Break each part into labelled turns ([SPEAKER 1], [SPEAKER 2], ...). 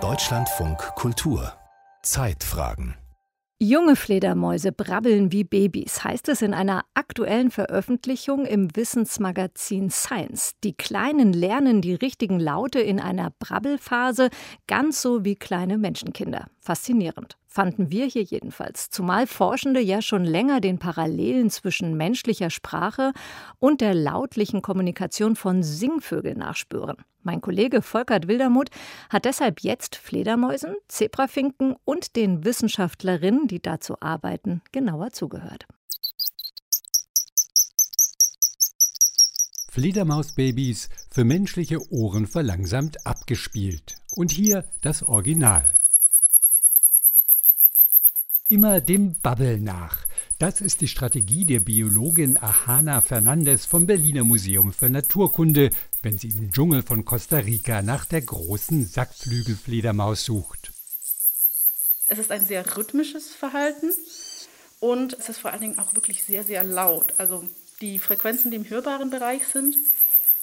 [SPEAKER 1] Deutschlandfunk Kultur Zeitfragen
[SPEAKER 2] Junge Fledermäuse brabbeln wie Babys, heißt es in einer aktuellen Veröffentlichung im Wissensmagazin Science. Die Kleinen lernen die richtigen Laute in einer Brabbelphase, ganz so wie kleine Menschenkinder. Faszinierend fanden wir hier jedenfalls, zumal Forschende ja schon länger den Parallelen zwischen menschlicher Sprache und der lautlichen Kommunikation von Singvögeln nachspüren. Mein Kollege Volkert Wildermuth hat deshalb jetzt Fledermäusen, Zebrafinken und den Wissenschaftlerinnen, die dazu arbeiten, genauer zugehört.
[SPEAKER 3] Fledermausbabys für menschliche Ohren verlangsamt abgespielt. Und hier das Original. Immer dem Bubble nach. Das ist die Strategie der Biologin Ahana Fernandez vom Berliner Museum für Naturkunde, wenn sie im Dschungel von Costa Rica nach der großen Sackflügelfledermaus sucht.
[SPEAKER 4] Es ist ein sehr rhythmisches Verhalten und es ist vor allen Dingen auch wirklich sehr, sehr laut. Also die Frequenzen, die im hörbaren Bereich sind,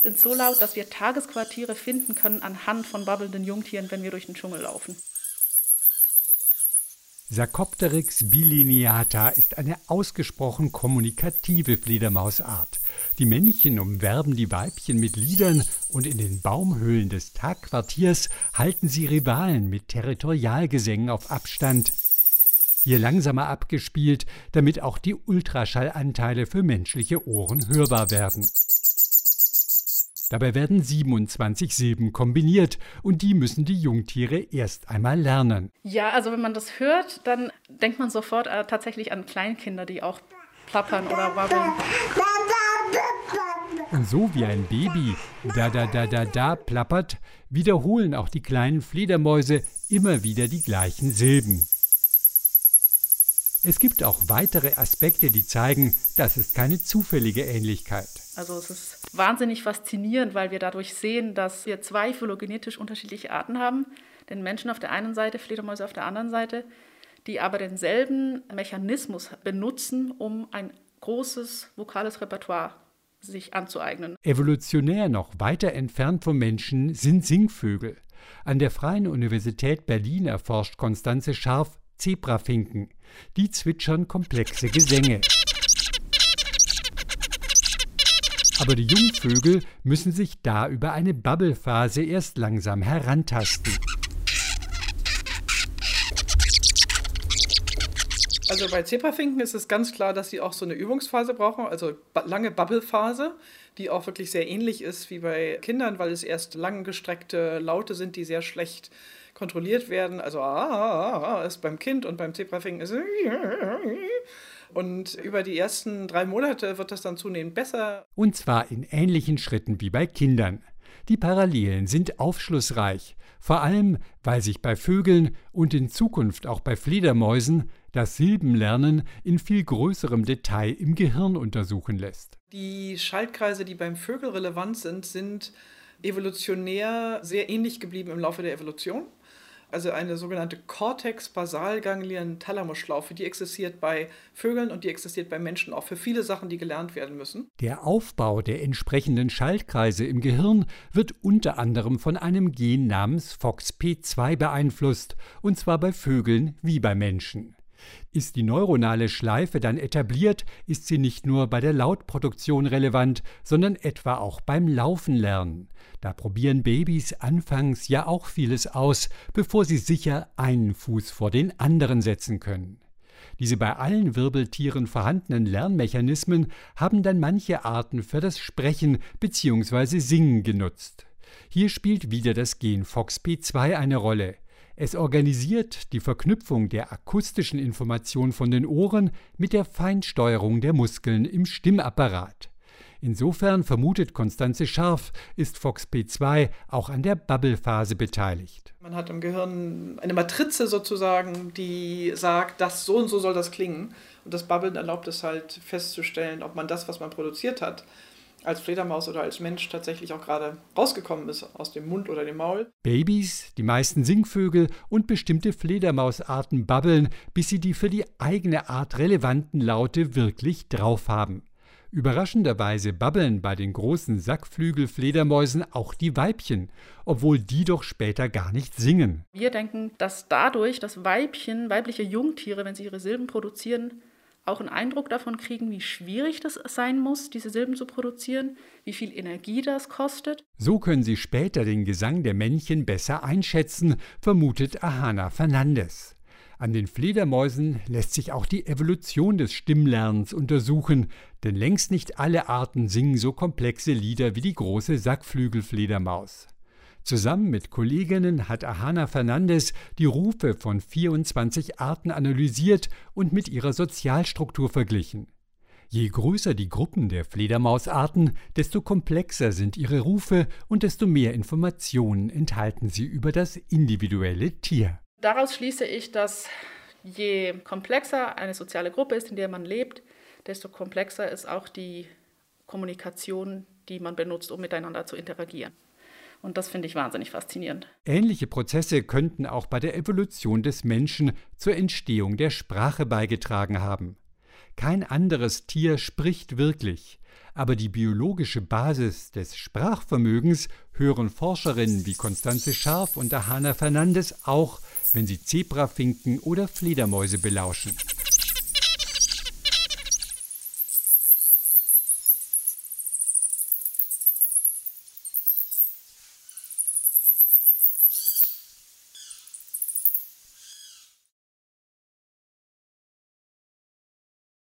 [SPEAKER 4] sind so laut, dass wir Tagesquartiere finden können anhand von babbelnden Jungtieren, wenn wir durch den Dschungel laufen.
[SPEAKER 3] Sarcopteryx bilineata ist eine ausgesprochen kommunikative Fledermausart. Die Männchen umwerben die Weibchen mit Liedern und in den Baumhöhlen des Tagquartiers halten sie Rivalen mit Territorialgesängen auf Abstand. Hier langsamer abgespielt, damit auch die Ultraschallanteile für menschliche Ohren hörbar werden. Dabei werden 27 Silben kombiniert und die müssen die Jungtiere erst einmal lernen.
[SPEAKER 4] Ja, also wenn man das hört, dann denkt man sofort äh, tatsächlich an Kleinkinder, die auch plappern oder wabbeln.
[SPEAKER 3] Und so wie ein Baby da da da da da plappert, wiederholen auch die kleinen Fledermäuse immer wieder die gleichen Silben. Es gibt auch weitere Aspekte, die zeigen, das ist keine zufällige Ähnlichkeit.
[SPEAKER 4] Also es ist wahnsinnig faszinierend, weil wir dadurch sehen, dass wir zwei phylogenetisch unterschiedliche Arten haben. Den Menschen auf der einen Seite, Fledermäuse auf der anderen Seite, die aber denselben Mechanismus benutzen, um ein großes vokales Repertoire sich anzueignen.
[SPEAKER 3] Evolutionär noch weiter entfernt vom Menschen sind Singvögel. An der Freien Universität Berlin erforscht Konstanze Scharf Zebrafinken. Die zwitschern komplexe Gesänge. Aber die Jungvögel müssen sich da über eine Bubblephase erst langsam herantasten.
[SPEAKER 5] Also bei Zebrafinken ist es ganz klar, dass sie auch so eine Übungsphase brauchen, also lange Bubblephase, die auch wirklich sehr ähnlich ist wie bei Kindern, weil es erst langgestreckte Laute sind, die sehr schlecht kontrolliert werden. Also ah, ah, ah, ist beim Kind und beim Zebrafinken ist und über die ersten drei Monate wird das dann zunehmend besser.
[SPEAKER 3] Und zwar in ähnlichen Schritten wie bei Kindern. Die Parallelen sind aufschlussreich, vor allem weil sich bei Vögeln und in Zukunft auch bei Fledermäusen das Silbenlernen in viel größerem Detail im Gehirn untersuchen lässt.
[SPEAKER 5] Die Schaltkreise, die beim Vögel relevant sind, sind evolutionär sehr ähnlich geblieben im Laufe der Evolution also eine sogenannte Cortex-Basalganglien-Thalamusschlaufe, die existiert bei Vögeln und die existiert bei Menschen auch für viele Sachen, die gelernt werden müssen.
[SPEAKER 3] Der Aufbau der entsprechenden Schaltkreise im Gehirn wird unter anderem von einem Gen namens FOXP2 beeinflusst, und zwar bei Vögeln wie bei Menschen. Ist die neuronale Schleife dann etabliert, ist sie nicht nur bei der Lautproduktion relevant, sondern etwa auch beim Laufenlernen. Da probieren Babys anfangs ja auch vieles aus, bevor sie sicher einen Fuß vor den anderen setzen können. Diese bei allen Wirbeltieren vorhandenen Lernmechanismen haben dann manche Arten für das Sprechen bzw. Singen genutzt. Hier spielt wieder das Gen FOXP2 eine Rolle. Es organisiert die Verknüpfung der akustischen Information von den Ohren mit der Feinsteuerung der Muskeln im Stimmapparat. Insofern vermutet Konstanze Scharf, ist FOXP2 auch an der Bubble-Phase beteiligt.
[SPEAKER 5] Man hat im Gehirn eine Matrize sozusagen, die sagt, das so und so soll das klingen. Und das Bubblen erlaubt es halt festzustellen, ob man das, was man produziert hat, als Fledermaus oder als Mensch tatsächlich auch gerade rausgekommen ist aus dem Mund oder dem Maul.
[SPEAKER 3] Babys, die meisten Singvögel und bestimmte Fledermausarten babbeln, bis sie die für die eigene Art relevanten Laute wirklich drauf haben. Überraschenderweise babbeln bei den großen Sackflügelfledermäusen auch die Weibchen, obwohl die doch später gar nicht singen.
[SPEAKER 4] Wir denken, dass dadurch das Weibchen, weibliche Jungtiere, wenn sie ihre Silben produzieren, auch einen Eindruck davon kriegen, wie schwierig das sein muss, diese Silben zu produzieren, wie viel Energie das kostet.
[SPEAKER 3] So können sie später den Gesang der Männchen besser einschätzen, vermutet Ahana Fernandes. An den Fledermäusen lässt sich auch die Evolution des Stimmlernens untersuchen, denn längst nicht alle Arten singen so komplexe Lieder wie die große Sackflügelfledermaus. Zusammen mit Kolleginnen hat Ahana Fernandes die Rufe von 24 Arten analysiert und mit ihrer Sozialstruktur verglichen. Je größer die Gruppen der Fledermausarten, desto komplexer sind ihre Rufe und desto mehr Informationen enthalten sie über das individuelle Tier.
[SPEAKER 4] Daraus schließe ich, dass je komplexer eine soziale Gruppe ist, in der man lebt, desto komplexer ist auch die Kommunikation, die man benutzt, um miteinander zu interagieren. Und das finde ich wahnsinnig faszinierend.
[SPEAKER 3] Ähnliche Prozesse könnten auch bei der Evolution des Menschen zur Entstehung der Sprache beigetragen haben. Kein anderes Tier spricht wirklich, aber die biologische Basis des Sprachvermögens hören Forscherinnen wie Constanze Scharf und Ahana Fernandes auch, wenn sie Zebrafinken oder Fledermäuse belauschen.